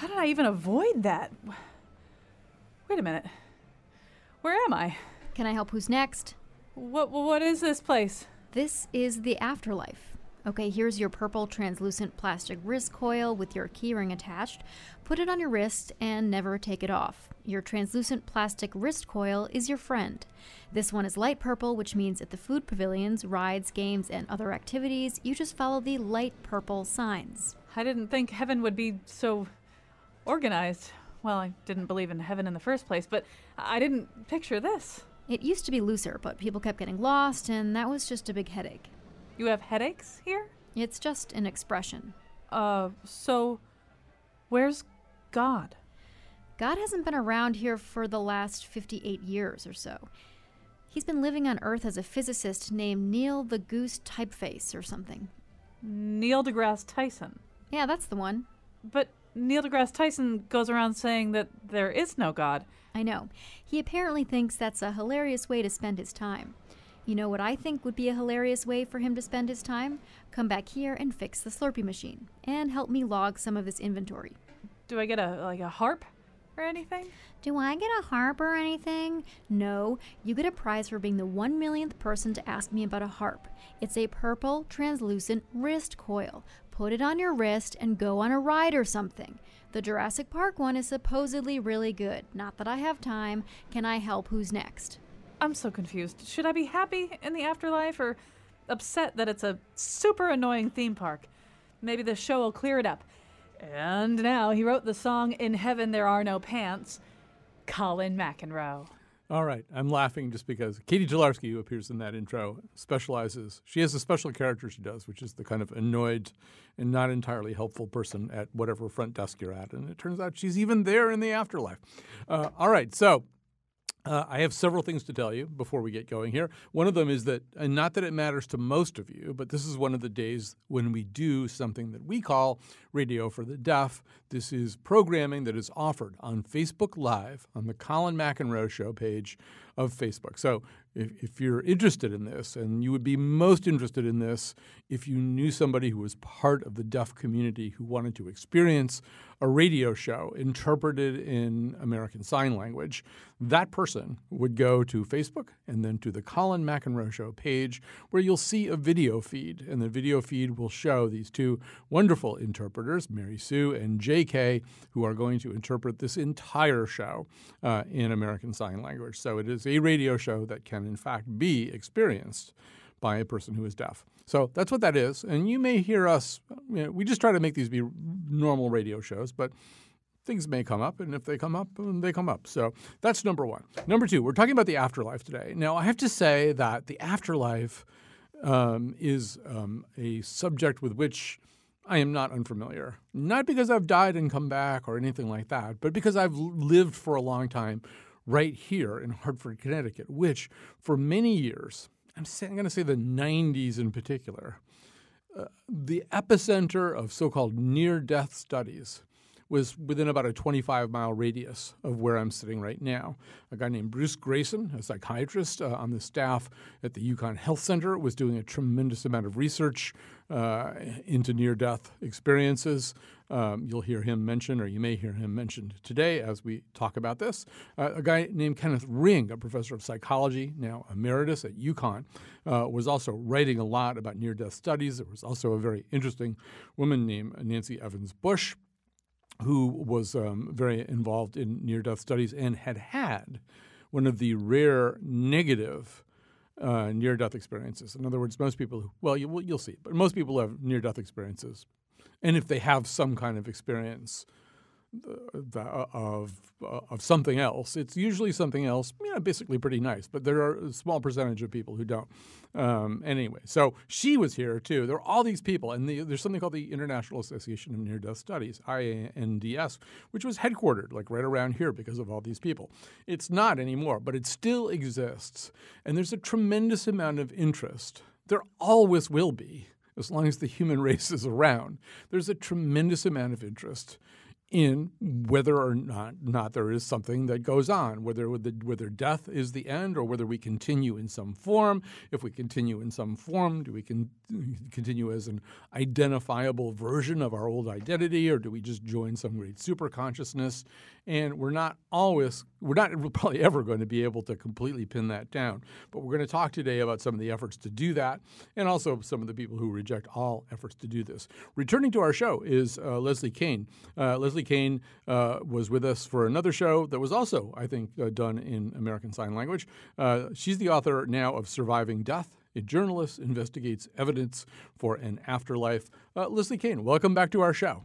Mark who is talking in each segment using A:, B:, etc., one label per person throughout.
A: How did I even avoid that? Wait a minute. Where am I?
B: Can I help? Who's next?
A: What what is this place?
B: This is the afterlife. Okay, here's your purple translucent plastic wrist coil with your keyring attached. Put it on your wrist and never take it off. Your translucent plastic wrist coil is your friend. This one is light purple, which means at the food pavilions, rides, games, and other activities, you just follow the light purple signs.
A: I didn't think heaven would be so organized. Well, I didn't believe in heaven in the first place, but I didn't picture this.
B: It used to be looser, but people kept getting lost, and that was just a big headache.
A: You have headaches here?
B: It's just an expression.
A: Uh, so where's God?
B: God hasn't been around here for the last 58 years or so. He's been living on Earth as a physicist named Neil the Goose Typeface or something.
A: Neil deGrasse Tyson.
B: Yeah, that's the one.
A: But Neil deGrasse Tyson goes around saying that there is no God.
B: I know. He apparently thinks that's a hilarious way to spend his time. You know what I think would be a hilarious way for him to spend his time? Come back here and fix the Slurpee machine and help me log some of this inventory.
A: Do I get a like a harp or anything?
B: Do I get a harp or anything? No, you get a prize for being the one millionth person to ask me about a harp. It's a purple, translucent wrist coil. Put it on your wrist and go on a ride or something. The Jurassic Park one is supposedly really good. Not that I have time. Can I help? Who's next?
A: I'm so confused. Should I be happy in the afterlife or upset that it's a super annoying theme park? Maybe the show will clear it up. And now he wrote the song In Heaven There Are No Pants, Colin McEnroe.
C: All right, I'm laughing just because Katie Tolarski, who appears in that intro, specializes. She has a special character she does, which is the kind of annoyed and not entirely helpful person at whatever front desk you're at. And it turns out she's even there in the afterlife. Uh, all right, so uh, I have several things to tell you before we get going here. One of them is that, and not that it matters to most of you, but this is one of the days when we do something that we call Radio for the Deaf. This is programming that is offered on Facebook Live on the Colin McEnroe Show page of Facebook. So if, if you're interested in this, and you would be most interested in this if you knew somebody who was part of the deaf community who wanted to experience a radio show interpreted in American Sign Language, that person would go to Facebook and then to the Colin McEnroe Show page where you'll see a video feed. And the video feed will show these two wonderful interpreters, Mary Sue and JK, who are going to interpret this entire show uh, in American Sign Language. So it is a radio show that can, in fact, be experienced by a person who is deaf. So that's what that is. And you may hear us, you know, we just try to make these be normal radio shows, but things may come up. And if they come up, they come up. So that's number one. Number two, we're talking about the afterlife today. Now, I have to say that the afterlife um, is um, a subject with which I am not unfamiliar. Not because I've died and come back or anything like that, but because I've lived for a long time right here in Hartford, Connecticut, which for many years, I'm, going to say the 90s in particular, uh, the epicenter of so called near death studies was within about a 25 mile radius of where I'm sitting right now. A guy named Bruce Greyson, a psychiatrist uh, on the staff at the UConn Health Center, was doing a tremendous amount of research uh, into near death experiences. Um, you'll hear him mentioned, or you may hear him mentioned today as we talk about this. Uh, a guy named Kenneth Ring, a professor of psychology, now emeritus at UConn, uh, was also writing a lot about near death studies. There was also a very interesting woman named Nancy Evans Bush who was um, very involved in near death studies and had had one of the rare negative uh, near death experiences. In other words, most people, well, you, you'll see, but most people have near death experiences. And if they have some kind of experience, uh, of uh, of something else. It's usually something else, know, basically pretty nice. But there are a small percentage of people who don't. Um, anyway, so she was here too. There are all these people, and the, there's something called the International Association of Near Death Studies (IANDS), which was headquartered like right around here because of all these people. It's not anymore, but it still exists, and there's a tremendous amount of interest. There always will be as long as the human race is around. There's a tremendous amount of interest in whether or not, not there is something that goes on, whether whether death is the end or whether we continue in some form. If we continue in some form, do we can continue as an identifiable version of our old identity, or do we just join some great super consciousness? And we're not always, we're not probably ever going to be able to completely pin that down. But we're going to talk today about some of the efforts to do that, and also some of the people who reject all efforts to do this. Returning to our show is uh, Leslie Kean. Uh, Leslie Leslie Kean uh, was with us for another show that was also, I think, uh, done in American Sign Language. Uh, she's the author now of Surviving Death. A journalist investigates evidence for an afterlife. Uh, Leslie Kean, welcome back to our show.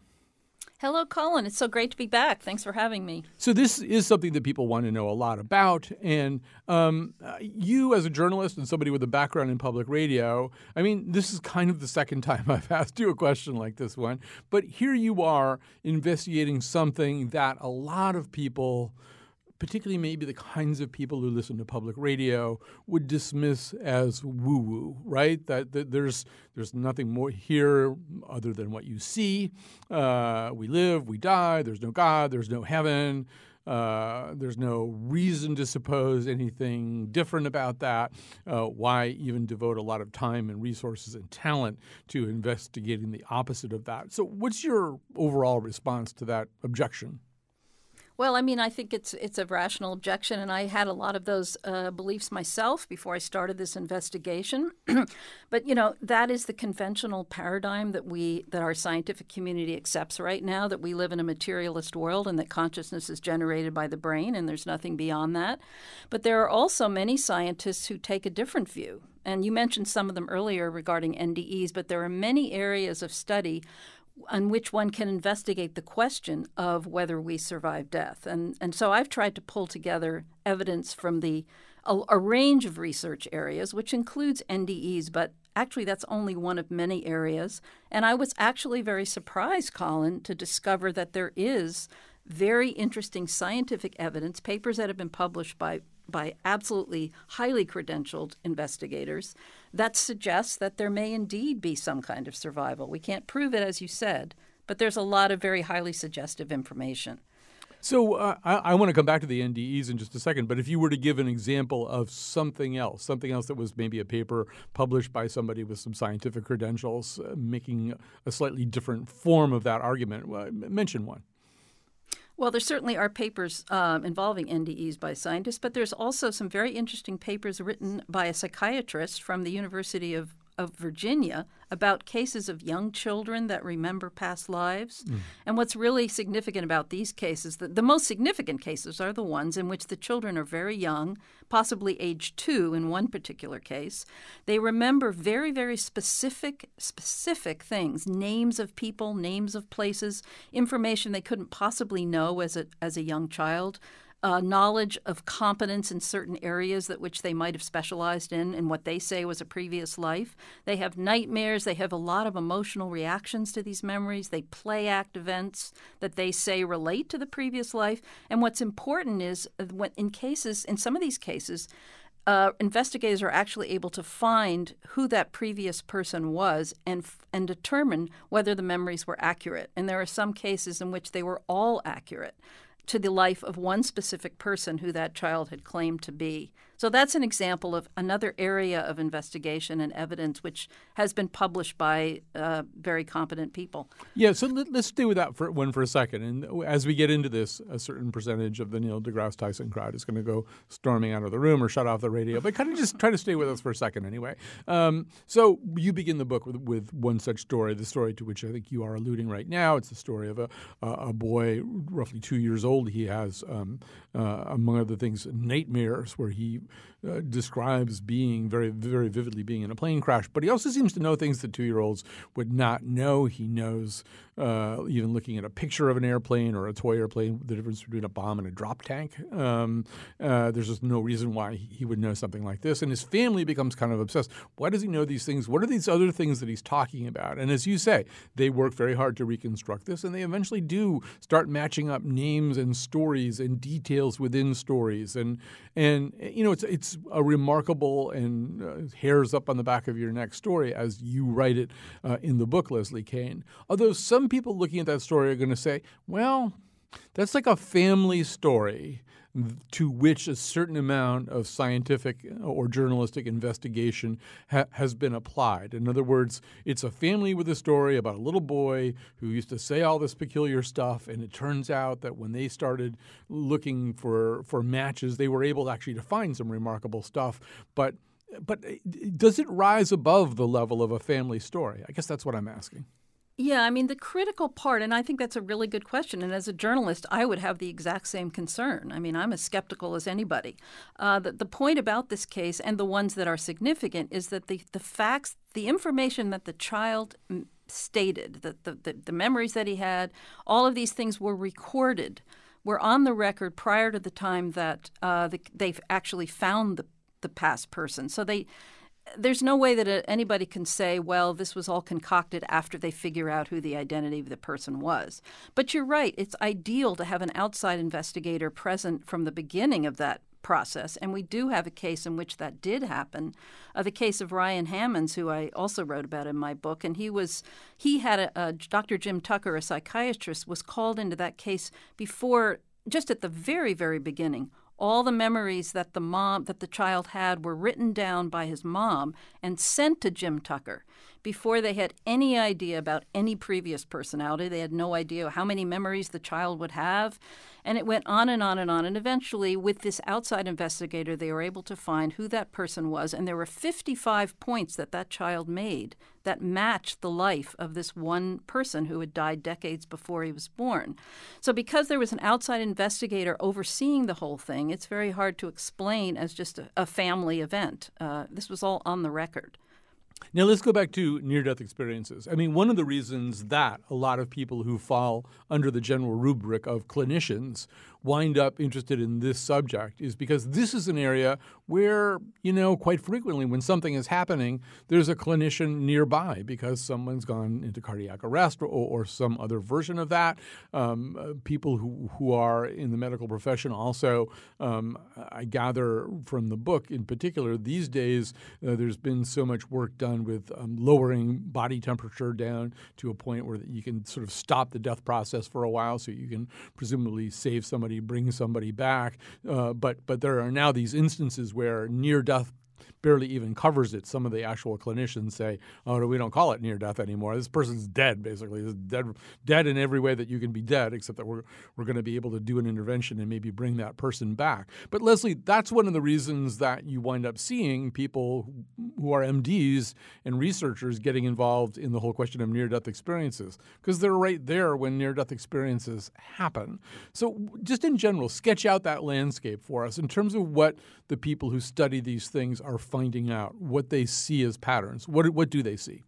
D: Hello, Colin. It's so great to be back. Thanks for having me.
C: So, this is something that people want to know a lot about. And um, uh, you, as a journalist and somebody with a background in public radio, I mean, this is kind of the second time I've asked you a question like this one. But here you are investigating something that a lot of people particularly maybe the kinds of people who listen to public radio would dismiss as woo woo, right? That, that, there's there's nothing more here other than what you see. Uh, we live, we die. There's no God. There's no heaven. Uh, there's no reason to suppose anything different about that. Uh, why even devote a lot of time and resources and talent to investigating the opposite of that? So, what's your overall response to that objection?
D: Well, I mean, I think it's it's a rational objection, and I had a lot of those uh, beliefs myself before I started this investigation. but you know, that is the conventional paradigm that we that our scientific community accepts right now. That we live in a materialist world, and that consciousness is generated by the brain, and there's nothing beyond that. But there are also many scientists who take a different view. And you mentioned some of them earlier regarding NDEs, but there are many areas of study on which one can investigate the question of whether we survive death. And, and so I've tried to pull together evidence from the a, a, range of research areas, which includes NDEs, but actually that's only one of many areas. And I was actually very surprised, Colin, to discover that there is very interesting scientific evidence, papers that have been published by by absolutely highly credentialed investigators that suggests that there may indeed be some kind of survival. We can't prove it, as you said, but there's a lot of very highly suggestive information.
C: So uh, I, I want to come back to the NDEs in just a second, but if you were to give an example of something else, something else that was maybe a paper published by somebody with some scientific credentials, uh, making a slightly different form of that argument, uh, mention one.
D: Well, there certainly are papers um, involving NDEs by scientists, but there's also some very interesting papers written by a psychiatrist from the University of of Virginia about cases of young children that remember past lives. Mm. And what's really significant about these cases, the, the most significant cases are the ones in which the children are very young, possibly age two in one particular case. They remember very, very specific, specific things, names of people, names of places, information they couldn't possibly know as a, as a young child uh, knowledge of competence in certain areas that which they might have specialized in in what they say was a previous life. They have nightmares. They have a lot of emotional reactions to these memories. They play act events that they say relate to the previous life. And what's important is in cases, in some of these cases, uh, investigators are actually able to find who that previous person was and and determine whether the memories were accurate. And there are some cases in which they were all accurate to the life of one specific person who that child had claimed to be. So that's an example of another area of investigation and evidence which has been published by uh, very competent people.
C: Yeah, so let, us stay with that for one for a second. And as we get into this, a certain percentage of the Neil deGrasse Tyson crowd is going to go storming out of the room or shut off the radio. But kind of just try to stay with us for a second anyway. Um, so you begin the book with, with one such story, the story to which I think you are alluding right now. It's the story of a, a boy roughly two years old. He has, um, uh, among other things, nightmares where he uh, describes being very, very vividly being in a plane crash. But he also seems to know things that two year olds would not know. He knows uh, even looking at a picture of an airplane or a toy airplane, the difference between a bomb and a drop tank. Um, uh, there's just no reason why he would know something like this. And his family becomes kind of obsessed. Why does he know these things? What are these other things that he's talking about? And as you say, they work very hard to reconstruct this, and they eventually do start matching up names and stories and details within stories. And and you know, it's it's a remarkable and uh, hairs up on the back of your neck story as you write it uh, in the book, Leslie Kean. Although some people looking at that story are going to say, well, that's like a family story to which a certain amount of scientific or journalistic investigation ha- has been applied. In other words, it's a family with a story about a little boy who used to say all this peculiar stuff, and it turns out that when they started looking for for matches, they were able actually to find some remarkable stuff, but but uh, does it rise above the level of a family story? I guess that's what I'm asking.
D: Yeah, I mean, the critical part, and I think that's a really good question. And as a journalist, I would have the exact same concern. I mean, I'm as skeptical as anybody. Uh, the, the point about this case and the ones that are significant is that the, the facts, the information that the child stated, that the, the, the memories that he had, all of these things were recorded, were on the record prior to the time that uh, the, they've actually found the, the past person. So they there's no way that anybody can say, well, this was all concocted after they figure out who the identity of the person was. But you're right. It's ideal to have an outside investigator present from the beginning of that process. And we do have a case in which that did happen. Uh, the case of Ryan Hammons, who I also wrote about in my book, and he was he had a, a Dr. Jim Tucker, a psychiatrist, was called into that case before, just at the very, very beginning all the memories that the mom that the child had were written down by his mom and sent to Jim Tucker before they had any idea about any previous personality. They had no idea how many memories the child would have. And it went on and on and on. And eventually, with this outside investigator, they were able to find who that person was. And there were 55 points that that child made that matched the life of this one person who had died decades before he was born. So, because there was an outside investigator overseeing the whole thing, it's very hard to explain as just a, a family event. Uh, this was all on the record.
C: Now let's go back to near death experiences. I mean, one of the reasons that a lot of people who fall under the general rubric of clinicians wind up interested in this subject is because this is an area where, you know, quite frequently when something is happening, there's a clinician nearby because someone's gone into cardiac arrest or, or some other version of that. Um, uh, people who, who are in the medical profession also, um, I gather from the book in particular, these days uh, there's been so much work done with um, lowering body temperature down to a point where you can sort of stop the death process for a while so you can presumably save somebody bring somebody back. Uh, but but there are now these instances where near death barely even covers it. Some of the actual clinicians say, "Oh, no, we don't call it near death anymore. This person's dead, basically. Dead, dead in every way that you can be dead, except that we're we're going to be able to do an intervention and maybe bring that person back." But Leslie, that's one of the reasons that you wind up seeing people who are MDs and researchers getting involved in the whole question of near-death experiences because they're right there when near-death experiences happen. So, just in general, sketch out that landscape for us in terms of what the people who study these things are finding out what they see as patterns. What what do they see?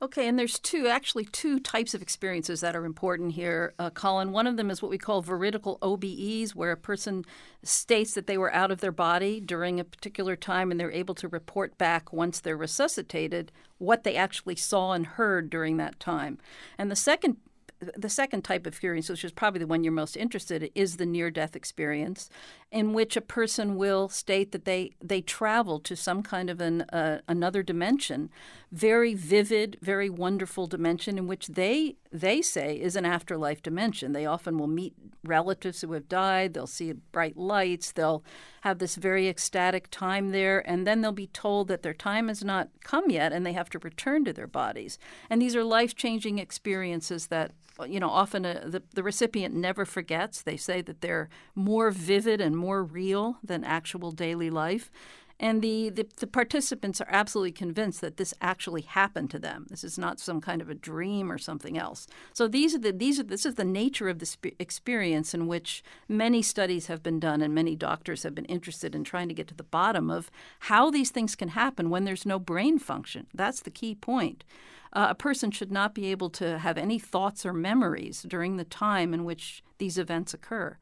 D: Okay, and there's two, actually two types of experiences that are important here, uh, Colin. One of them is what we call veridical OBEs, where a person states that they were out of their body during a particular time and they're able to report back once they're resuscitated what they actually saw and heard during that time. And the second the second type of experience, which is probably the one you're most interested in, is the near death experience, in which a person will state that they, they travel to some kind of an, uh, another dimension, very vivid, very wonderful dimension, in which they, they say is an afterlife dimension. They often will meet relatives who have died, they'll see bright lights, they'll have this very ecstatic time there, and then they'll be told that their time has not come yet and they have to return to their bodies. And these are life changing experiences that you know, often a, uh, the, the recipient never forgets. They say that they're more vivid and more real than actual daily life. And the, the, the, participants are absolutely convinced that this actually happened to them. This is not some kind of a dream or something else. So these are the these are this is the nature of the experience in which many studies have been done and many doctors have been interested in trying to get to the bottom of how these things can happen when there's no brain function. That's the key point. Uh, a person should not be able to have any thoughts or memories during the time in which these events occur.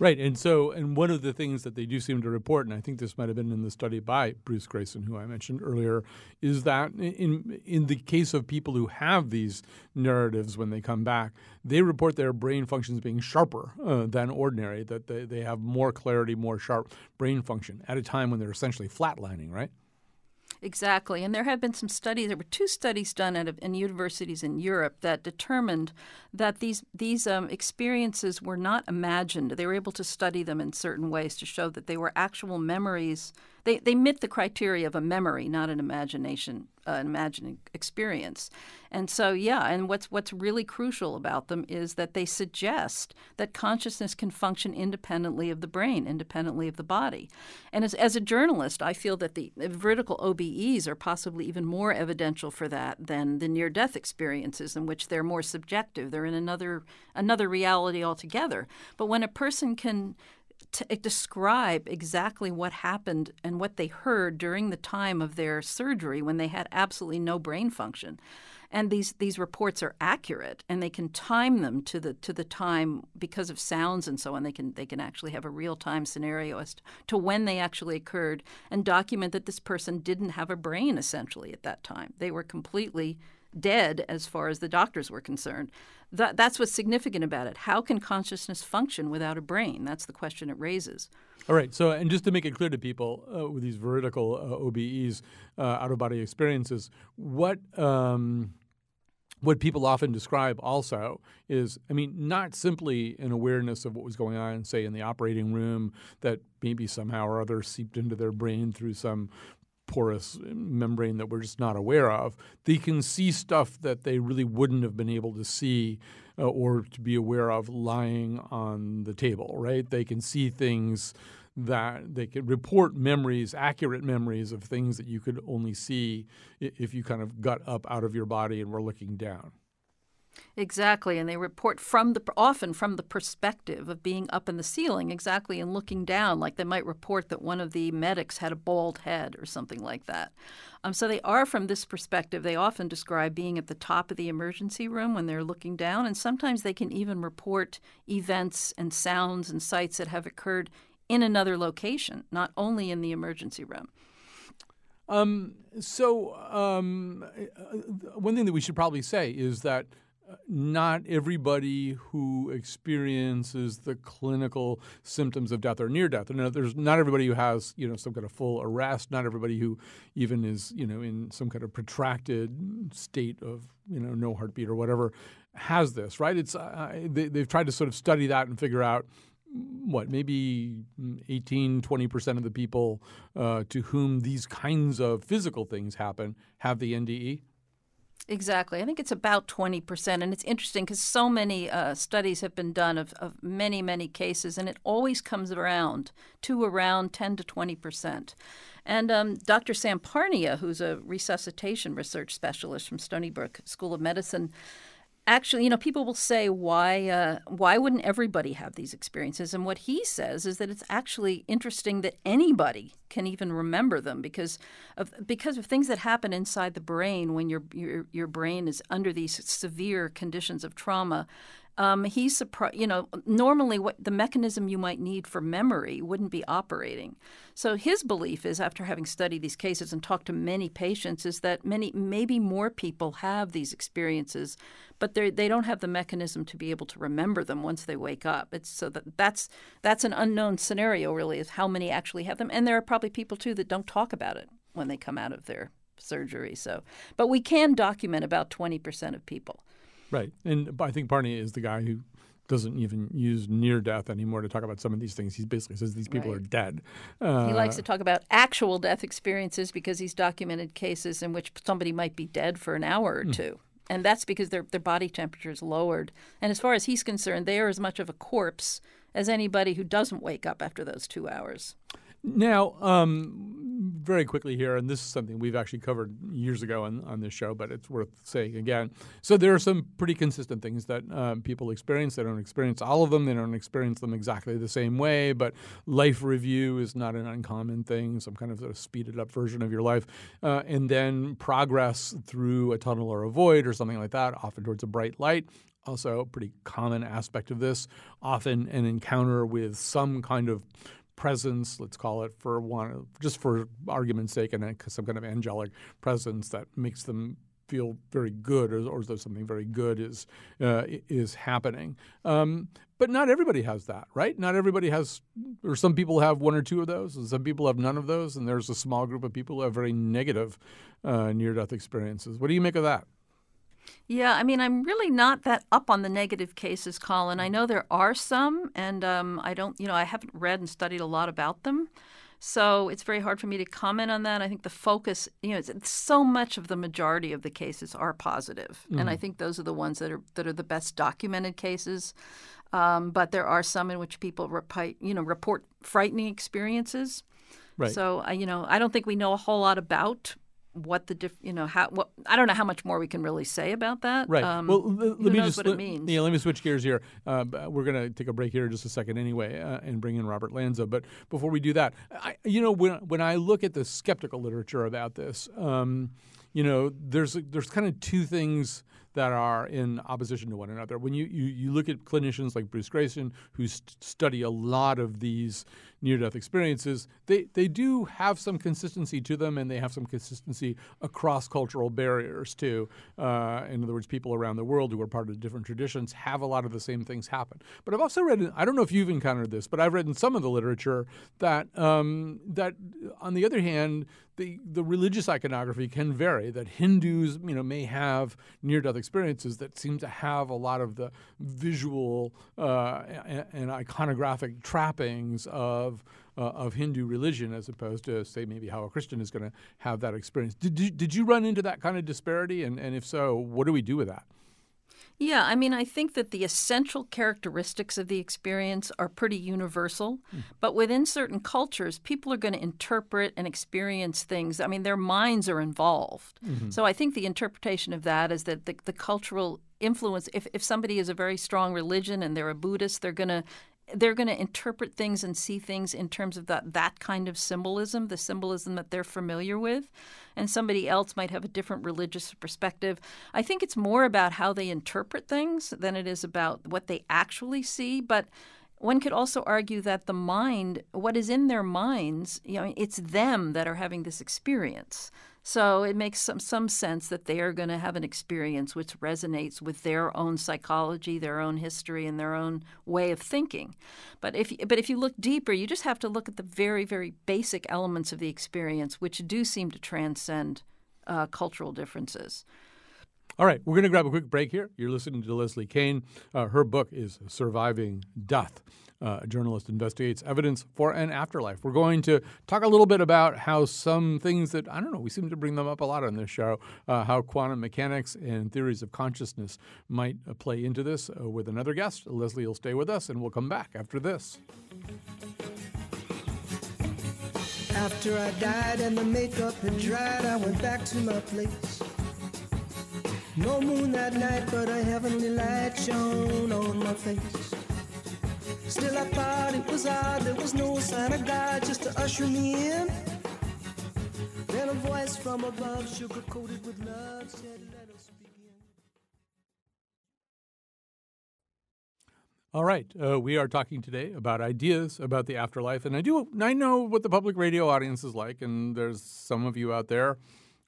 C: Right, and so and one of the things that they do seem to report, and I think this might have been in the study by Bruce Greyson, who I mentioned earlier, is that in in the case of people who have these narratives when they come back, they report their brain functions being sharper uh, than ordinary. That they, they have more clarity, more sharp brain function at a time when they're essentially flatlining. Right.
D: Exactly. And there have been some studies, there were two studies done at in universities in Europe that determined that these, these um, experiences were not imagined. They were able to study them in certain ways to show that they were actual memories they, they meet the criteria of a memory, not an imagination, an imagining experience. And so, yeah, and what's what's really crucial about them is that they suggest that consciousness can function independently of the brain, independently of the body. And as, as a journalist, I feel that the veridical OBEs are possibly even more evidential for that than the near-death experiences, in which they're more subjective. They're in another another reality altogether. But when a person can to eh, describe exactly what happened and what they heard during the time of their surgery when they had absolutely no brain function. And these, these reports are accurate, and they can time them to the to the time because of sounds and so on. They can they can actually have a real time scenario as to when they actually occurred, and document that this person didn't have a brain essentially at that time. They were completely dead as far as the doctors were concerned. That, that's what's significant about it. How can consciousness function without a brain? That's the question it raises.
C: All right. So, and just to make it clear to people uh, with these veridical uh, OBEs, uh, out of body experiences, what um, what people often describe also is, I mean, not simply an awareness of what was going on, say, in the operating room that maybe somehow or other seeped into their brain through some porous membrane that we're just not aware of. They can see stuff that they really wouldn't have been able to see uh, or to be aware of lying on the table, right? They can see things that they can report memories, accurate memories of things that you could only see if you kind of got up out of your body and were looking down.
D: Exactly, and they report from the often from the perspective of being up in the ceiling, exactly, and looking down. Like they might report that one of the medics had a bald head or something like that. Um, so they are from this perspective. They often describe being at the top of the emergency room when they're looking down, and sometimes they can even report events and sounds and sights that have occurred in another location, not only in the emergency room.
C: Um, so um, one thing that we should probably say is that not everybody who experiences the clinical symptoms of death or near death. And there's not everybody who has, you know, some kind of full arrest. Not everybody who even is, you know, in some kind of protracted state of, you know, no heartbeat or whatever has this, right? It's uh, they, they've tried to sort of study that and figure out what maybe 18 20% of the people uh, to whom these kinds of physical things happen have the NDE
D: Exactly. I think it's about 20%. And it's interesting because so many uh, studies have been done of, of many, many cases, and it always comes around to around 10 to 20%. And um, Dr. Sam Parnia, who's a resuscitation research specialist from Stony Brook School of Medicine, actually, you know, people will say, why, uh, why wouldn't everybody have these experiences? And what he says is that it's actually interesting that anybody can even remember them because of because of things that happen inside the brain when your your, your brain is under these severe conditions of trauma um, he's surprised. You know, normally what the mechanism you might need for memory wouldn't be operating. So his belief is, after having studied these cases and talked to many patients, is that many, maybe more people have these experiences, but they they don't have the mechanism to be able to remember them once they wake up. It's so that that's that's an unknown scenario, really, is how many actually have them, and there are probably people too that don't talk about it when they come out of their surgery. So, but we can document about twenty percent of people.
C: Right. And I think Parnia is the guy who doesn't even use near death anymore to talk about some of these things. He basically says these people right. are dead.
D: Uh, he likes to talk about actual death experiences because he's documented cases in which somebody might be dead for an hour or mm. two. And that's because their, their body temperature is lowered. And as far as he's concerned, they are as much of a corpse as anybody who doesn't wake up after those two hours.
C: Now, um, very quickly here, and this is something we've actually covered years ago on, on this show, but it's worth saying again. So there are some pretty consistent things that um, people experience. They don't experience all of them. They don't experience them exactly the same way, but life review is not an uncommon thing, some kind of sort of speeded up version of your life. Uh, and then progress through a tunnel or a void or something like that, often towards a bright light also a pretty common aspect of this. Often an encounter with some kind of presence, let's call it for one, just for argument's sake, and then some kind of angelic presence that makes them feel very good, or, or that something very good is uh, is happening. Um, but not everybody has that, right? Not everybody has, or some people have one or two of those, and some people have none of those, and there's a small group of people who have very negative uh, near-death experiences. What do you make of that?
D: Yeah, I mean, I'm really not that up on the negative cases, Colin. I know there are some, and um, I don't, you know, I haven't read and studied a lot about them. So it's very hard for me to comment on that. I think the focus, you know, it's, it's so much of the majority of the cases are positive. Mm. and I mm. think those are the ones that are that are the best documented cases. Um, but there are some in which people, report, you know, report frightening experiences. Right. So, I, you know, I don't think we know a whole lot about what the diff, you know how what I don't know how much more we can really say about that.
C: Right. Um, well, let, me just what let, it means. Yeah, let me switch gears here. Uh, we're going to take a break here in just a second anyway, uh, and bring in Robert Lanza. But before we do that, I, you know, when when I look at the skeptical literature about this, um, you know, there's there's kind of two things that are in opposition to one another. When you, you, you look at clinicians like Bruce Greyson, who st- study a lot of these near death experiences, they, they do have some consistency to them and they have some consistency across cultural barriers too. Uh, in other words, people around the world who are part of different traditions have a lot of the same things happen. But I've also read, I don't know if you've encountered this, but I've read in some of the literature that, um, that on the other hand, the, the religious iconography can vary, that Hindus you know, may have near death experiences that seem to have a lot of the visual uh, and, and iconographic trappings of uh, of Hindu religion as opposed to say maybe how a Christian is going to have that experience. Did you, did you run into that kind of disparity, and and if so, what do we do with that?
D: Yeah, I mean, I think that the essential characteristics of the experience are pretty universal, mm. but within certain cultures, people are going to interpret and experience things. I mean, their minds are involved. Mm-hmm. So I think the interpretation of that is that the, the cultural influence, if, if somebody is a very strong religion and they're a Buddhist, they're going to they're going to interpret things and see things in terms of that that kind of symbolism, the symbolism that they're familiar with, and somebody else might have a different religious perspective. I think it's more about how they interpret things than it is about what they actually see, but one could also argue that the mind, what is in their minds, you know, it's them that are having this experience. So it makes some, some sense that they are going to have an experience which resonates with their own psychology, their own history, and their own way of thinking. But if but if you look deeper, you just have to look at the very very basic elements of the experience, which do seem to transcend uh, cultural differences.
C: All right, we're going to grab a quick break here. You're listening to Leslie Kean. Uh, her book is Surviving Death. Uh, a journalist investigates evidence for an afterlife. We're going to talk a little bit about how some things that, I don't know, we seem to bring them up a lot on this show, uh, how quantum mechanics and theories of consciousness might uh, play into this uh, with another guest. Leslie will stay with us, and we'll come back after this. After I died and the makeup had dried, I went back to my place. No moon that night, but a heavenly light shone on my face. Still, I thought it was odd, there was no sign of God just to usher me in. Then a voice from above, sugar coated with love, said, Let us begin. All right, uh, we are talking today about ideas about the afterlife, and I do I know what the public radio audience is like, and there's some of you out there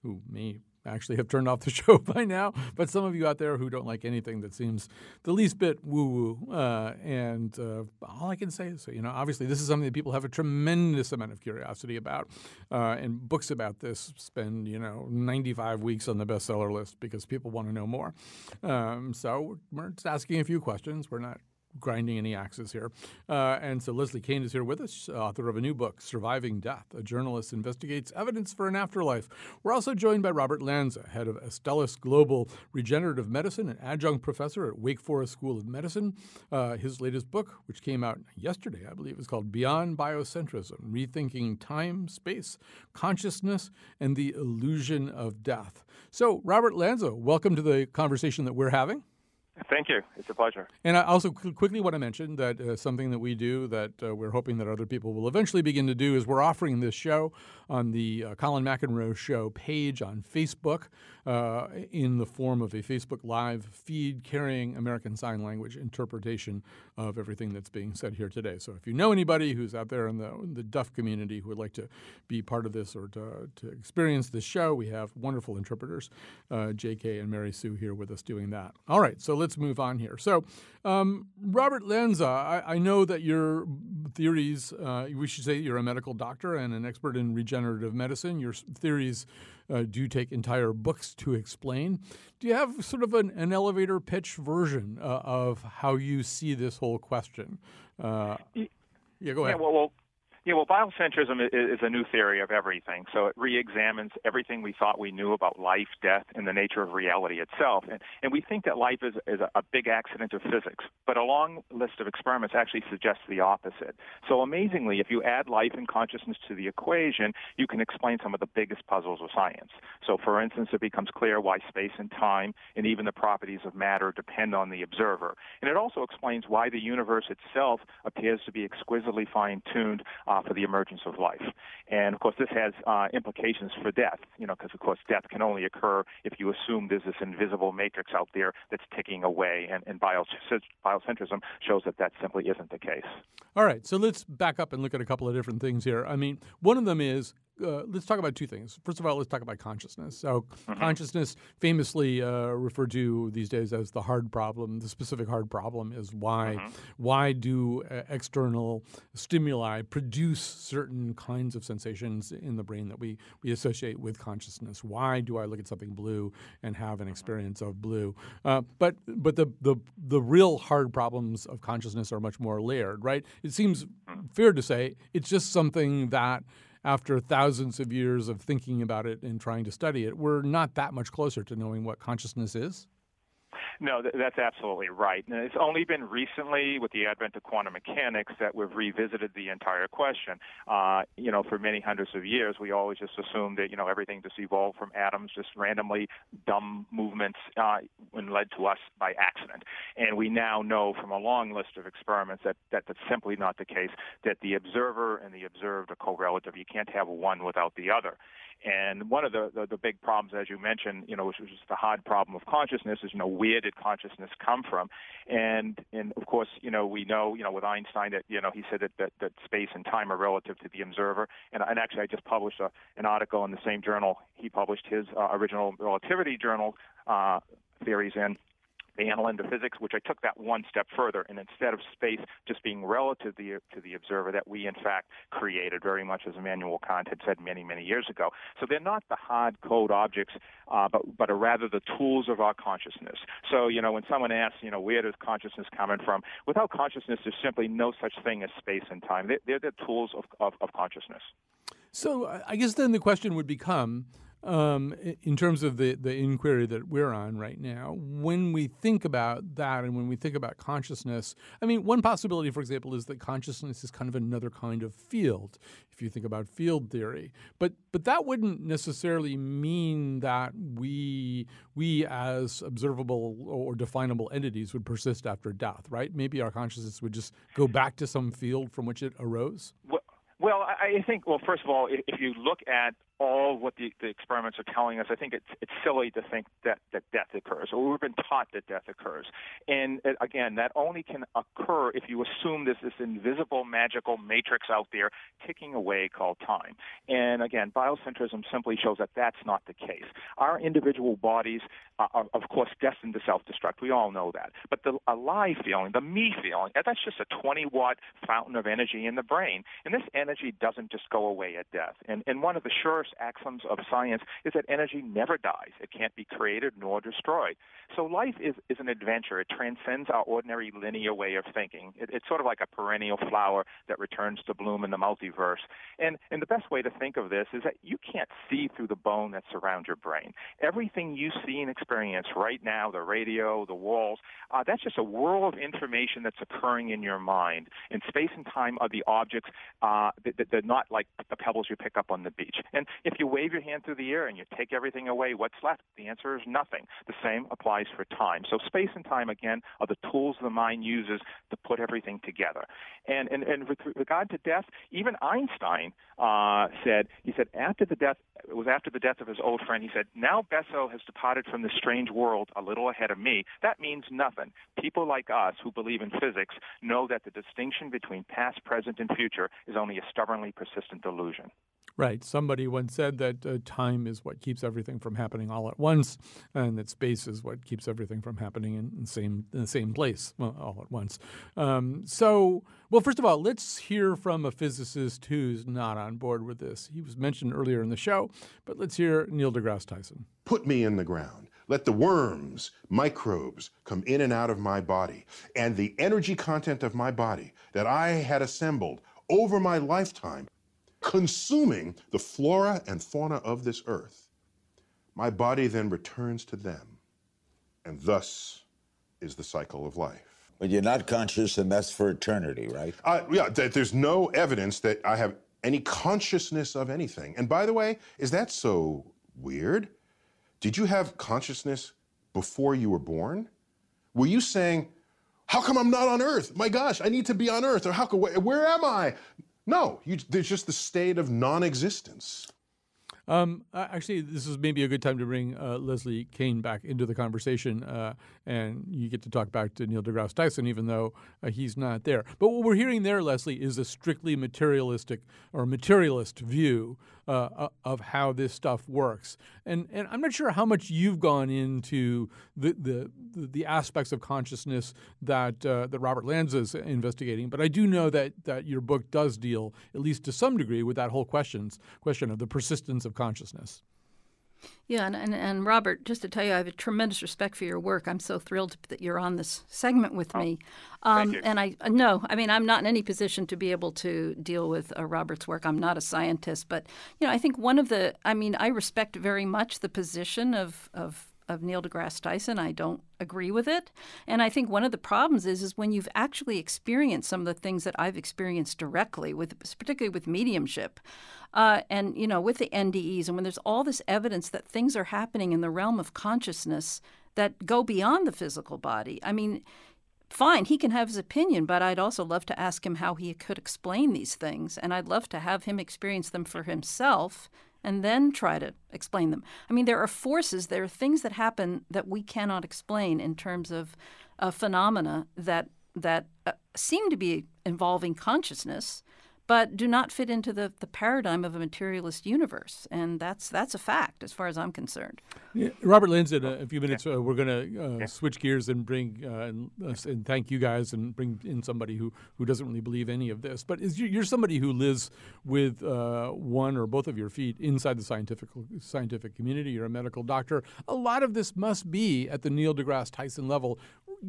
C: who may actually have turned off the show by now, but some of you out there who don't like anything that seems the least bit woo woo. Uh, and uh, all I can say is, you know, obviously this is something that people have a tremendous amount of curiosity about. Uh, and books about this spend, you know, 95 weeks on the bestseller list because people want to know more. Um, so we're just asking a few questions. We're not grinding any axes here. Uh, and so Leslie Kean is here with us, author of a new book, Surviving Death. A journalist investigates evidence for an afterlife. We're also joined by Robert Lanza, head of Astellas Global Regenerative Medicine and adjunct professor at Wake Forest School of Medicine. Uh, his latest book, which came out yesterday, I believe, is called Beyond Biocentrism Rethinking Time, Space, Consciousness, and the Illusion of Death. So, Robert Lanza, welcome to the conversation that we're having.
E: Thank you. It's a pleasure.
C: And I also quickly want to mention that uh, something that we do that uh, we're hoping that other people will eventually begin to do is we're offering this show on the uh, Colin McEnroe Show page on Facebook uh, in the form of a Facebook Live feed carrying American Sign Language interpretation of everything that's being said here today. So if you know anybody who's out there in the, in the deaf community who would like to be part of this or to, to experience this show, we have wonderful interpreters, uh, JK and Mary Sue here with us doing that. All right, so let's move on here. So, um, Robert Lanza, I, I, know that your theories, uh, we should say you're a medical doctor and an expert in regenerative medicine. Your theories uh, do take entire books to explain. Do you have sort of an, an elevator pitch version uh, of how you see this whole question? Uh, yeah, go ahead.
E: Yeah, well, well yeah, well, biocentrism is, a new theory of everything. So it re-examines everything we thought we knew about life, death, and the nature of reality itself. And, and we think that life is, is a big accident of physics. But a long list of experiments actually suggests the opposite. So amazingly, if you add life and consciousness to the equation, you can explain some of the biggest puzzles of science. So for instance, it becomes clear why space and time and even the properties of matter depend on the observer. And it also explains why the universe itself appears to be exquisitely fine-tuned uh, uh, for the emergence of life. And of course, this has uh, implications for death, you know, because of course death can only occur if you assume there's this invisible matrix out there that's ticking away. And, and biocentrism shows that that simply isn't the case.
C: All right, so let's back up and look at a couple of different things here. I mean, one of them is uh, let's talk about two things. First of all, let's talk about consciousness. So, mm-hmm. consciousness, famously uh, referred to these days as the hard problem. The specific hard problem is why mm-hmm. why do uh, external stimuli produce certain kinds of sensations in the brain that we we associate with consciousness? Why do I look at something blue and have an experience of blue? Uh, but but the the the real hard problems of consciousness are much more layered, right? It seems mm-hmm. fair to say it's just something that after thousands of years of thinking about it and trying to study it, we're not that much closer to knowing what consciousness is?
E: No, that's absolutely right. And it's only been recently, with the advent of quantum mechanics, that we've revisited the entire question. Uh, you know, for many hundreds of years, we always just assumed that you know everything just evolved from atoms, just randomly dumb movements, uh, and led to us by accident. And we now know from a long list of experiments that, that that's simply not the case. That the observer and the observed are co-relative. You can't have one without the other. And one of the, the, the big problems, as you mentioned, you know, which is the hard problem of consciousness, is you know where did consciousness come from? And and of course, you know, we know, you know, with Einstein that you know he said that that, that space and time are relative to the observer. And, and actually, I just published a, an article in the same journal he published his uh, original relativity journal uh, theories in the Annalen der Physik, which I took that one step further, and instead of space just being relative to the, to the observer, that we in fact created, very much as Immanuel Kant had said many, many years ago. So they're not the hard code objects, uh, but but are rather the tools of our consciousness. So you know, when someone asks, you know, where does consciousness coming from? Without consciousness, there's simply no such thing as space and time. They're, they're the tools of, of, of consciousness.
C: So I guess then the question would become um, in terms of the, the inquiry that we're on right now, when we think about that and when we think about consciousness, I mean, one possibility, for example, is that consciousness is kind of another kind of field. If you think about field theory, but but that wouldn't necessarily mean that we we as observable or definable entities would persist after death, right? Maybe our consciousness would just go back to some field from which it arose.
E: Well, well, I think, well, first of all, if you look at all what the, the experiments are telling us, I think it's it's silly to think that, that death occurs, or we've been taught that death occurs. And uh, again, that only can occur if you assume there's this invisible magical matrix out there ticking away called time. And again, biocentrism simply shows that that's not the case. Our individual bodies are, of course, destined to self-destruct. We all know that. But the alive feeling, the me feeling, that's just a 20 watt fountain of energy in the brain. And this energy doesn't just go away at death. And, and one of the surest axioms of science is that energy never dies. It can't be created nor destroyed. So life is, is an adventure. It transcends our ordinary linear way of thinking. It, it's sort of like a perennial flower that returns to bloom in the multiverse. And, and the best way to think of this is that you can't see through the bone that surrounds your brain. Everything you see and experience right now, the radio, the walls, uh, that's just a whirl of information that's occurring in your mind. And space and time are the objects uh, that, that, they're not like the pebbles you pick up on the beach. And if you wave your hand through the air and you take everything away, what's left? The answer is nothing. The same applies for time. So space and time, again, are the tools the mind uses to put everything together. And, and, and with regard to death, even Einstein uh, said, he said, after the death, it was after the death of his old friend, he said, now Besso has departed from this strange world a little ahead of me. That means nothing. People like us who believe in physics know that the distinction between past, present, and future is only a stubbornly persistent delusion.
C: Right. Somebody once said that uh, time is what keeps everything from happening all at once, and that space is what keeps everything from happening in the same in the same place well, all at once. Um, so, well, first of all, let's hear from a physicist who's not on board with this. He was mentioned earlier in the show, but let's hear Neil deGrasse Tyson.
F: Put me in the ground. Let the worms, microbes come in and out of my body, and the energy content of my body that I had assembled over my lifetime consuming the flora and fauna of this earth. My body then returns to them, and thus is the cycle of life.
G: But you're not conscious, and that's for eternity, right?
F: Uh, yeah, th- there's no evidence that I have any consciousness of anything. And by the way, is that so weird? Did you have consciousness before you were born? Were you saying, how come I'm not on Earth? My gosh, I need to be on Earth. Or how come, where am I? No, you, there's just the state of non-existence.
C: Um, actually, this is maybe a good time to bring uh, Leslie Kean back into the conversation, uh, and you get to talk back to Neil deGrasse Tyson, even though uh, he's not there. But what we're hearing there, Leslie, is a strictly materialistic or materialist view uh, of how this stuff works. And and I'm not sure how much you've gone into the the, the aspects of consciousness that uh, that Robert Lanza is investigating, but I do know that that your book does deal, at least to some degree, with that whole questions question of the persistence of consciousness.
D: Yeah, and, and, and, Robert, just to tell you, I have a tremendous respect for your work. I'm so thrilled that you're on this segment with
E: oh,
D: me.
E: Um,
D: and I no, I mean, I'm not in any position to be able to deal with uh, Robert's work. I'm not a scientist, but you know, I think one of the, I mean, I respect very much the position of of of Neil deGrasse Tyson. I don't agree with it. And I think one of the problems is is when you've actually experienced some of the things that I've experienced directly with particularly with mediumship. Uh, and you know, with the NDEs and when there's all this evidence that things are happening in the realm of consciousness that go beyond the physical body. I mean, fine, he can have his opinion, but I'd also love to ask him how he could explain these things. And I'd love to have him experience them for himself and then try to explain them. I mean, there are forces, there are things that happen that we cannot explain in terms of uh, phenomena that that uh, seem to be involving consciousness but do not fit into the, the paradigm of a materialist universe. And that's that's a fact as far as I'm concerned.
C: Yeah, Robert Lanza, in a few minutes, uh, we're going to uh, yeah. switch gears and bring uh, and, uh, and, thank you guys and bring in somebody who, who doesn't really believe any of this. But is, you're somebody who lives with uh, one or both of your feet inside the scientific scientific community. You're a medical doctor. A lot of this must be at the Neil deGrasse Tyson level,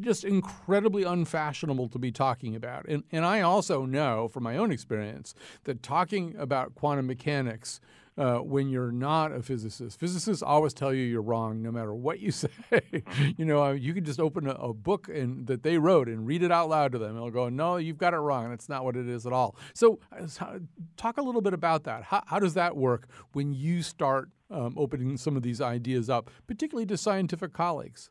C: just incredibly unfashionable to be talking about. And, and I also know from my own experience that talking about quantum mechanics uh, when you're not a physicist. Physicists always tell you you're wrong no matter what you say. you know, uh, you can just open a, a, book and that they wrote and read it out loud to them. And They'll go, "No, you've got it wrong. That's not what it is at all." So, uh, talk a little bit about that. How, how does that work when you start um, opening some of these ideas up, particularly to scientific colleagues?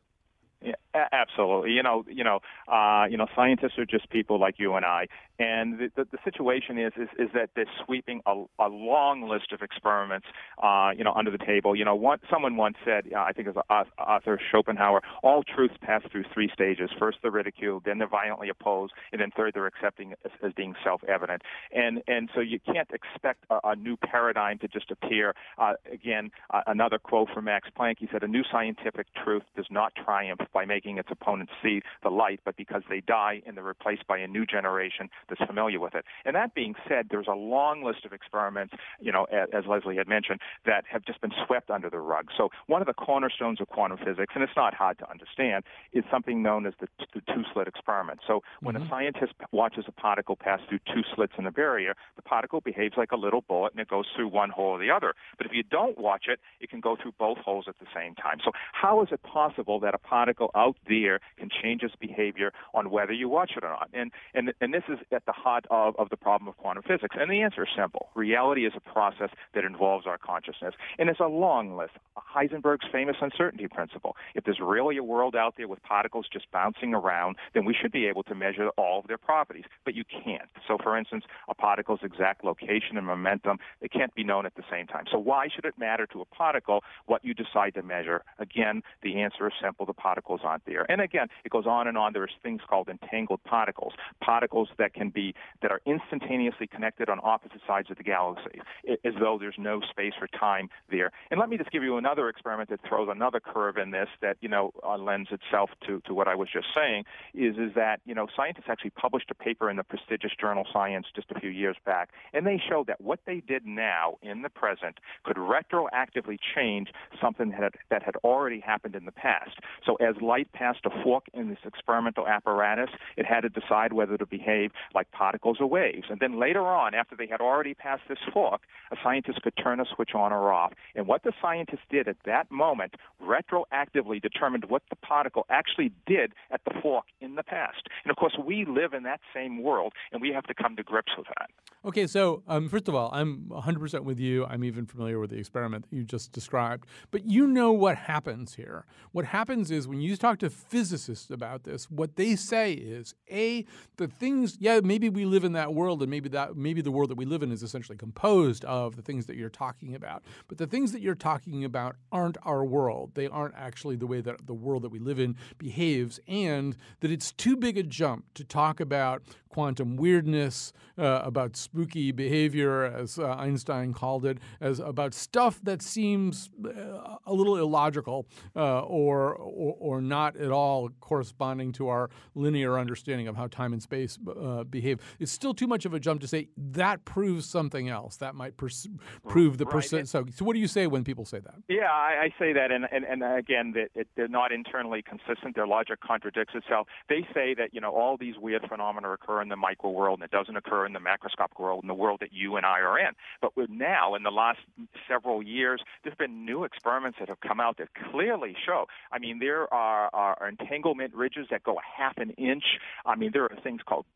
E: Yeah, absolutely. You know, you know, uh, you know, scientists are just people like you and I, and the, the, the situation is, is is that they're sweeping a, a long list of experiments, uh, you know, under the table. You know, one, someone once said, uh, I think it was Arthur Schopenhauer, all truths pass through three stages: first they're ridiculed, then they're violently opposed, and then third they're accepting as, as being self-evident. And and so you can't expect a, a new paradigm to just appear. Uh, again, uh, another quote from Max Planck. He said, "A new scientific truth does not triumph by making its opponents see the light, but because they die and they're replaced by a new generation that's familiar with it. And that being said, there's a long list of experiments, you know, as, as Leslie had mentioned, that have just been swept under the rug. So one of the cornerstones of quantum physics, and it's not hard to understand, is something known as the, the two-slit experiment. So when mm-hmm. a scientist watches a particle pass through two slits in a barrier, the particle behaves like a little bullet and it goes through one hole or the other. But if you don't watch it, it can go through both holes at the same time. So how is it possible that a particle out there can change its behavior on whether you watch it or not? And and and this is at the heart of, of the problem of quantum physics. And the answer is simple. Reality is a process that involves our consciousness. And it's a long list. Heisenberg's famous uncertainty principle. If there's really a world out there with particles just bouncing around, then we should be able to measure all of their properties. But you can't. So for instance, a particle's exact location and momentum, they can't be known at the same time. So why should it matter to a particle what you decide to measure? Again, the answer is simple. The particles aren't there. And again, it goes on and on. There's things called entangled particles, particles that can be that are instantaneously connected on opposite sides of the galaxy, as though there's no space or time there. And let me just give you another experiment that throws another curve in this that you know uh, lends itself to to what I was just saying. Is is that you know scientists actually published a paper in the prestigious journal Science just a few years back, and they showed that what they did now in the present could retroactively change something that had, that had already happened in the past. So as light passed a fork in this experimental apparatus, it had to decide whether to behave like particles or waves. And then later on, after they had already passed this fork, a scientist could turn a switch on or off. And what the scientist did at that moment retroactively determined what the particle actually did at the fork in the past. And of course, we live in that same world, and we have to come to grips with that.
C: Okay, so um, first of all, I'm 100% with you. I'm even familiar with the experiment that you just described. But you know what happens here. What happens is when you talk to physicists about this, what they say is A, the things, yeah, maybe we live in that world and maybe that maybe the world that we live in is essentially composed of the things that you're talking about. But the things that you're talking about aren't our world. They aren't actually the way that the world that we live in behaves, and that it's too big a jump to talk about quantum weirdness, uh, about spooky behavior, as uh, Einstein called it, as about stuff that seems uh, a little illogical uh, or, or, or not at all corresponding to our linear understanding of how time and space uh, behave. It's still too much of a jump to say that proves something else. That might pers- prove the right. percent. So, so, what do you say when people say that?
E: Yeah, I, I say that, and and, and again, that it, they're not internally consistent. Their logic contradicts itself. They say that you know all these weird phenomena occur in the micro world, and it doesn't occur in the macroscopic world, in the world that you and I are in. But we're now, in the last several years, there's been new experiments that have come out that clearly show. I mean, there are, are entanglement ridges that go a half an inch. I mean, there are things called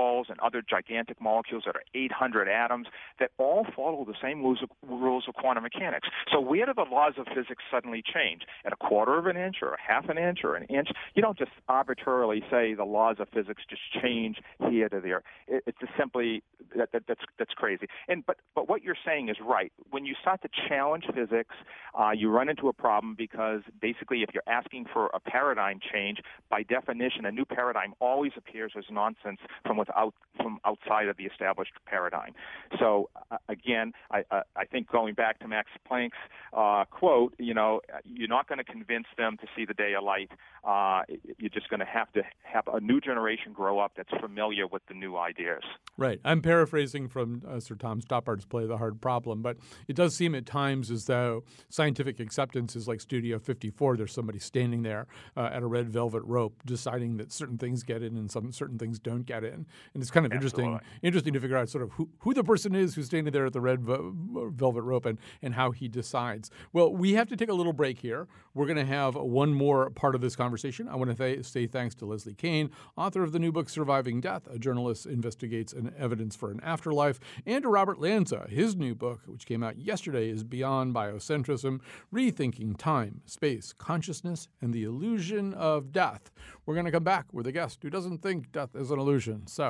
E: buckyballs and other gigantic molecules that are 800 atoms that all follow the same rules of, quantum mechanics. So where do the laws of physics suddenly change? At a quarter of an inch or a half an inch or an inch? You don't just arbitrarily say the laws of physics just change here to there. It, it's just simply that, that, that's that's crazy. And but but what you're saying is right. When you start to challenge physics, uh, you run into a problem because basically, if you're asking for a paradigm change, by definition, a new paradigm always appears as nonsense from without from outside of the established paradigm. So uh, again, I uh, I think going back to Max Planck's uh, quote, you know, you're not going to convince them to see the day of light. Uh, you're just going to have to have a new generation grow up that's familiar with the new ideas.
C: Right. I'm paraphrasing from uh, Sir Tom Stoppard's play The Hard Problem, but it does seem at times as though scientific acceptance is like Studio 54. There's somebody standing there uh, at a red velvet rope deciding that certain things get in and some certain things don't get in. And it's kind of Absolutely. interesting interesting to figure out sort of who, who the person is who's standing there at the red velvet rope and, and how he decides. Well, we have to take a little break here. We're going to have one more part of this conversation. I want to th- say thanks to Leslie Kean, author of the new book Surviving Death, a journalist investigates an evidence for an afterlife, and to Robert Lanza. His new book, which came out yesterday, is Beyond Biocentrism Rethinking Time, Space, Consciousness, and the Illusion of Death. We're going to come back with a guest who doesn't think death is an illusion. So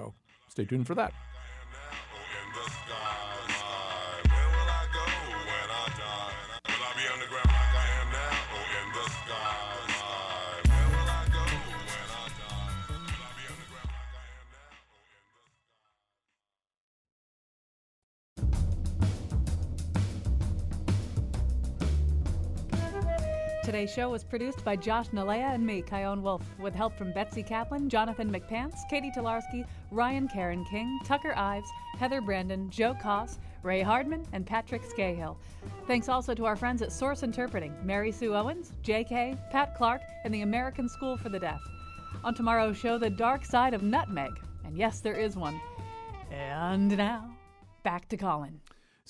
C: stay tuned for that.
A: Today's show was produced by Josh Nilaya and me, Chion Wolf, with help from Betsy Kaplan, Jonathan McPants, Katie Tolarski, Ryan Caron King, Tucker Ives, Heather Brandon, Joe Koss, Ray Hardman, and Patrick Scahill. Thanks also to our friends at Source Interpreting, Mary Sue Owens, J.K., Pat Clark, and the American School for the Deaf. On tomorrow's show, the dark side of nutmeg. And yes, there is one. And now, back to Colin.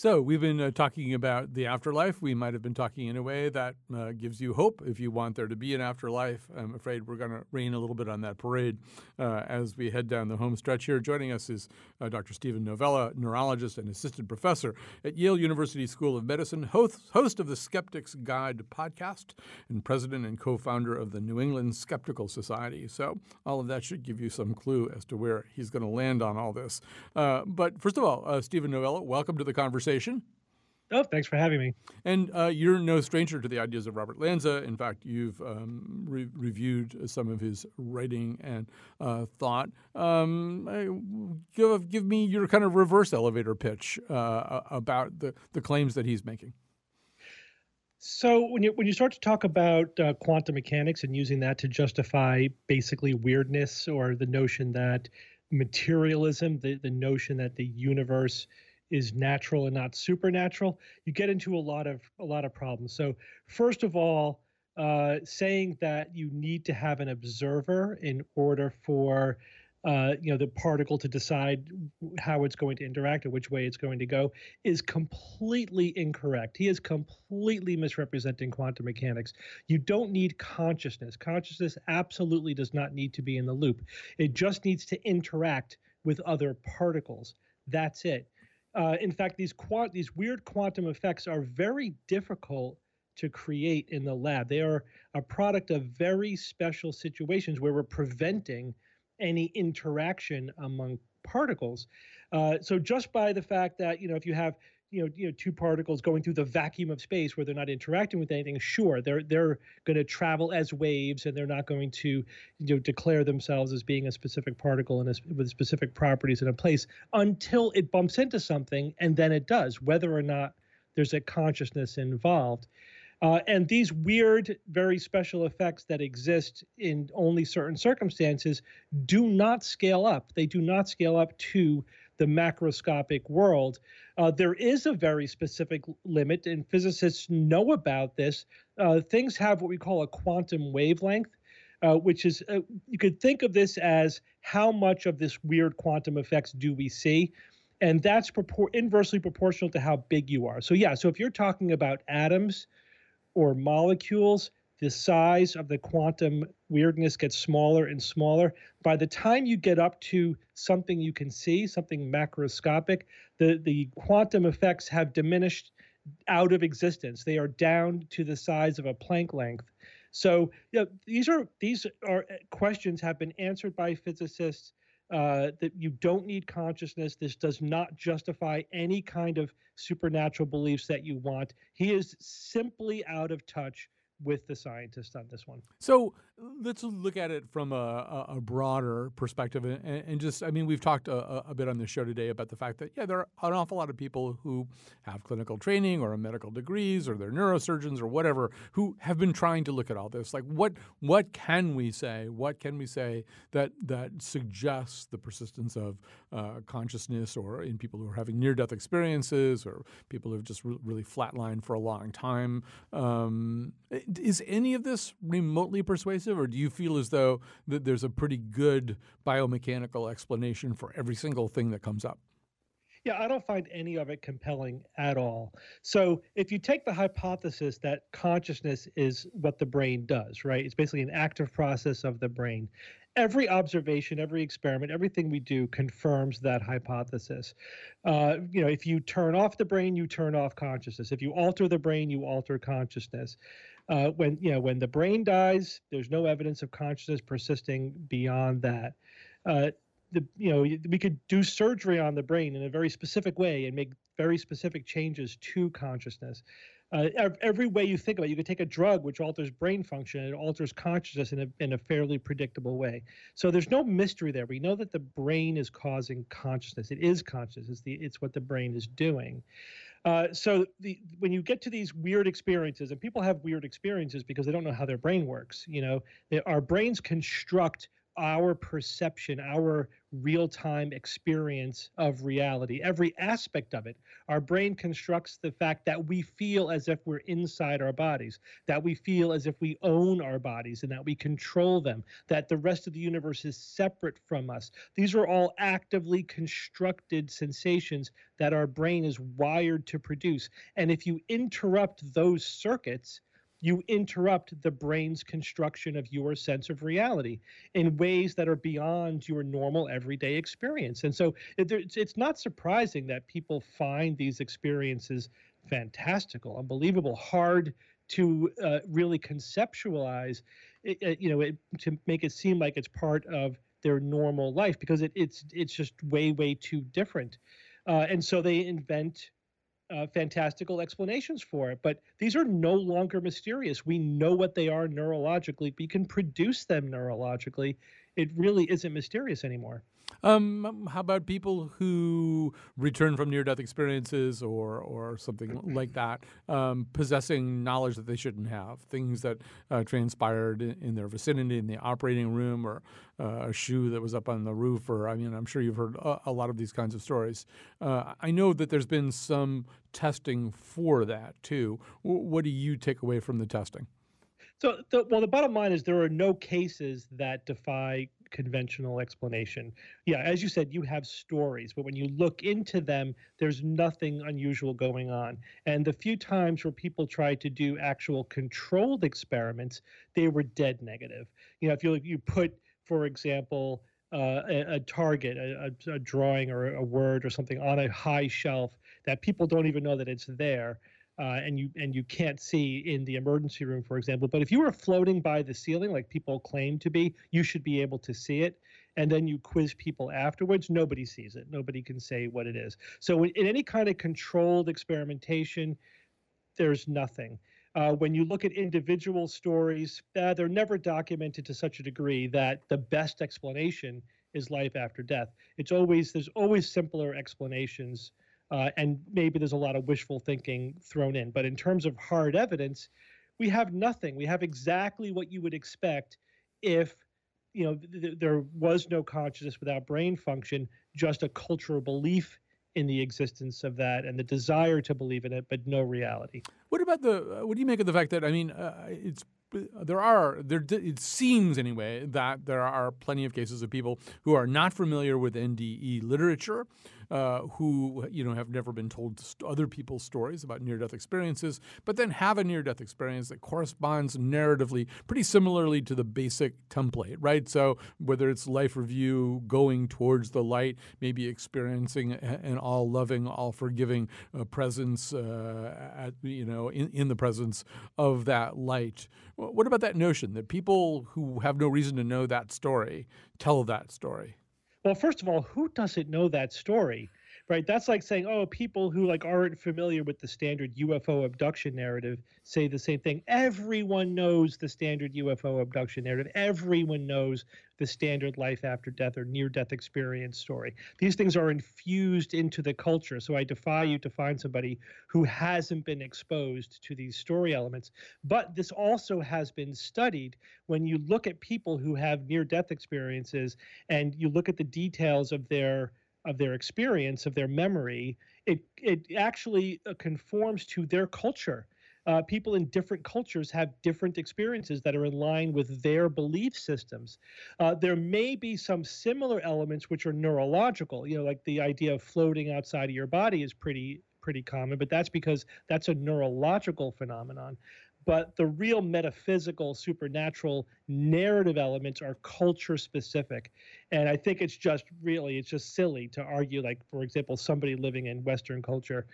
C: So, we've been uh, talking about the afterlife. We might have been talking in a way that uh, gives you hope if you want there to be an afterlife. I'm afraid we're going to rain a little bit on that parade uh, as we head down the home stretch here. Joining us is uh, Dr. Steven Novella, neurologist and assistant professor at Yale University School of Medicine, host, host of the Skeptic's Guide podcast, and president and co founder of the New England Skeptical Society. So, all of that should give you some clue as to where he's going to land on all this. Uh, but first of all, uh, Steven Novella, welcome to the conversation conversation.
H: Oh, thanks for having me.
C: And uh, you're no stranger to the ideas of Robert Lanza. In fact, you've um, re- reviewed some of his writing and uh, thought. Um, give, give me your kind of reverse elevator pitch uh, about the, the claims that he's making.
H: So when you when you start to talk about uh, quantum mechanics and using that to justify basically weirdness or the notion that materialism, the, the notion that the universe is natural and not supernatural, you get into a lot of a lot of problems. So first of all, uh, saying that you need to have an observer in order for uh, you know the particle to decide how it's going to interact or which way it's going to go is completely incorrect. He is completely misrepresenting quantum mechanics. You don't need consciousness. Consciousness absolutely does not need to be in the loop. It just needs to interact with other particles. That's it. Uh, in fact, these quant- these weird quantum effects are very difficult to create in the lab. They are a product of very special situations where we're preventing any interaction among particles. Uh, so just by the fact that you know if you have you know, you know, two particles going through the vacuum of space where they're not interacting with anything, sure, they're they're going to travel as waves, and they're not going to, you know, declare themselves as being a specific particle and a, with specific properties in a place until it bumps into something, and then it does, whether or not there's a consciousness involved. Uh, and these weird, very special effects that exist in only certain circumstances do not scale up. They do not scale up to the macroscopic world. Uh, there is a very specific limit, and physicists know about this. Uh, things have what we call a quantum wavelength, uh, which is uh, you could think of this as how much of this weird quantum effects do we see, and that's inversely proportional to how big you are. So yeah, so if you're talking about atoms or molecules, the size of the quantum weirdness gets smaller and smaller. By the time you get up to something you can see, something macroscopic, the, the quantum effects have diminished out of existence. They are down to the size of a Planck length. So you know, these are these are uh, questions have been answered by physicists. Uh, that you don't need consciousness. This does not justify any kind of supernatural beliefs that you want. He is simply out of touch with the scientists on this one.
C: So let's look at it from a, a broader perspective, and, and, just I mean we've talked a, a, bit on the show today about the fact that yeah there are an awful lot of people who have clinical training or medical degrees or they're neurosurgeons or whatever who have been trying to look at all this. Like what what can we say? What can we say that that suggests the persistence of uh, consciousness or in people who are having near death experiences or people who've just re- really flatlined for a long time? Um, is any of this remotely persuasive, or do you feel as though that there's a pretty good biomechanical explanation for every single thing that comes up?
H: Yeah, I don't find any of it compelling at all. So, if you take the hypothesis that consciousness is what the brain does, right? It's basically an active process of the brain. Every observation, every experiment, everything we do confirms that hypothesis. Uh, you know, if you turn off the brain, you turn off consciousness. If you alter the brain, you alter consciousness. Uh, when you know when the brain dies, there's no evidence of consciousness persisting beyond that. Uh, the you know we could do surgery on the brain in a very specific way and make very specific changes to consciousness. uh, every way you think about it, you could take a drug which alters brain function and it alters consciousness in a, in a fairly predictable way. So there's no mystery there. We know that the brain is causing consciousness. It is consciousness. It's the it's what the brain is doing. Uh, so the, when you get to these weird experiences, and people have weird experiences because they don't know how their brain works. You know, they, our brains construct our perception, our real time experience of reality, every aspect of it. Our brain constructs the fact that we feel as if we're inside our bodies, that we feel as if we own our bodies and that we control them, that the rest of the universe is separate from us. These are all actively constructed sensations that our brain is wired to produce. And if you interrupt those circuits, you interrupt the brain's construction of your sense of reality in ways that are beyond your normal everyday experience. And so it's, not surprising that people find these experiences fantastical, unbelievable, hard to uh, really conceptualize, you know, it, to make it seem like it's part of their normal life because it, it's it's just way way too different. Uh, and so they invent uh, fantastical explanations for it. But these are no longer mysterious. We know what they are neurologically. We can produce them neurologically. It really isn't mysterious anymore.
C: Um, how about people who return from near-death experiences or or something like that, um, possessing knowledge that they shouldn't have, things that uh, transpired in, in, their vicinity, in the operating room, or uh, a shoe that was up on the roof, or I mean, I'm sure you've heard a, a lot of these kinds of stories. Uh, I know that there's been some testing for that too. W- what do you take away from the testing?
H: So, the, well, the bottom line is there are no cases that defy conventional explanation. Yeah, as you said, you have stories, but when you look into them, there's nothing unusual going on. And the few times where people tried to do actual controlled experiments, they were dead negative. You know, if you you put, for example, uh, a, a, target, a, a, drawing or a word or something on a high shelf that people don't even know that it's there uh, and you and you can't see in the emergency room, for example. But if you were floating by the ceiling, like people claim to be, you should be able to see it. And then you quiz people afterwards. Nobody sees it. Nobody can say what it is. So in, any kind of controlled experimentation, there's nothing. Uh, when you look at individual stories, uh, they're never documented to such a degree that the best explanation is life after death. It's always there's always simpler explanations uh, and maybe there's a lot of wishful thinking thrown in. But in terms of hard evidence, we have nothing. We have exactly what you would expect if you know th- there was no consciousness without brain function, just a cultural belief in the existence of that and the desire to believe in it, but no reality.
C: What about the? What do you make of the fact that I mean, uh, it's there are there it seems anyway that there are plenty of cases of people who are not familiar with NDE literature uh, who you know have never been told other people's stories about near-death experiences, but then have a near-death experience that corresponds narratively pretty similarly to the basic template, right? So whether it's life review, going towards the light, maybe experiencing an all-loving, all-forgiving uh, presence, uh, at, you know, in, in the presence of that light. What about that notion that people who have no reason to know that story tell that story?
H: Well, first of all, who doesn't know that story? Right? That's like saying, oh, people who like aren't familiar with the standard UFO abduction narrative say the same thing. Everyone knows the standard UFO abduction narrative. Everyone knows the standard life after death or near death experience story. These things are infused into the culture. So I defy you to find somebody who hasn't been exposed to these story elements. But this also has been studied when you look at people who have near death experiences and you look at the details of their of their experience of their memory it it actually uh, conforms to their culture uh, people in different cultures have different experiences that are in line with their belief systems. Uh, there may be some similar elements which are neurological, you know, like the idea of floating outside of your body is pretty pretty common, but that's because that's a neurological phenomenon. But the real metaphysical, supernatural narrative elements are culture specific. And I think it's just really, it's just silly to argue, like, for example, somebody living in Western culture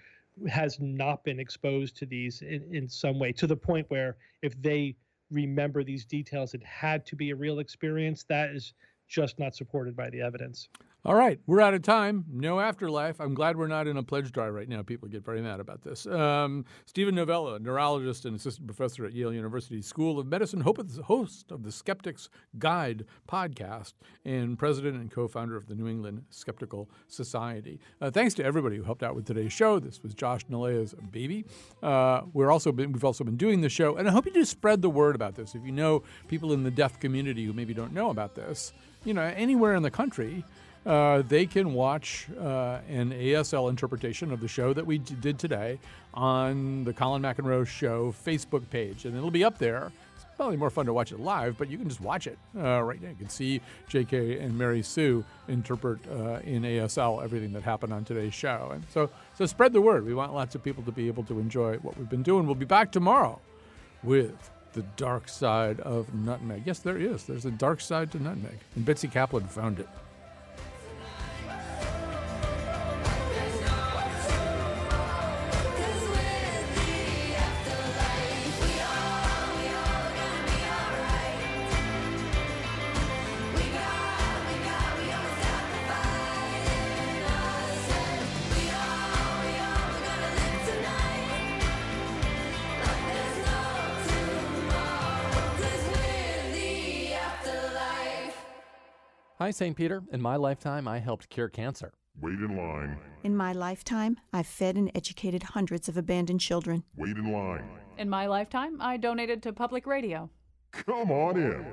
H: has not been exposed to these in, in some way to the point where if they remember these details, it had to be a real experience. That is just not supported by the evidence.
C: All right, we're out of time. No afterlife. I'm glad we're not in a pledge drive right now. People get very mad about this. Um, Steven Novella, neurologist and assistant professor at Yale University School of Medicine, host of the Skeptic's Guide podcast, and president and co founder of the New England Skeptical Society. Uh, thanks to everybody who helped out with today's show. This was Josh Nilaya's baby. Uh, we're also been, we've also been doing the show, and I hope you just spread the word about this. If you know people in the deaf community who maybe don't know about this, you know, anywhere in the country, uh, they can watch uh, an ASL interpretation of the show that we did today on the Colin McEnroe Show Facebook page, and it'll be up there. It's probably more fun to watch it live, but you can just watch it uh, right now. You can see J.K. and Mary Sue interpret uh, in ASL everything that happened on today's show, and so so spread the word. We want lots of people to be able to enjoy what we've been doing. We'll be back tomorrow with the dark side of nutmeg. Yes, there is. There's a dark side to nutmeg, and Betsy Kaplan found it.
I: Hi, St. Peter. In my lifetime, I helped cure cancer.
J: Wait in line.
K: In my lifetime, I've fed and educated hundreds of abandoned children.
J: Wait in line.
A: In my lifetime, I donated to public radio.
J: Come on in.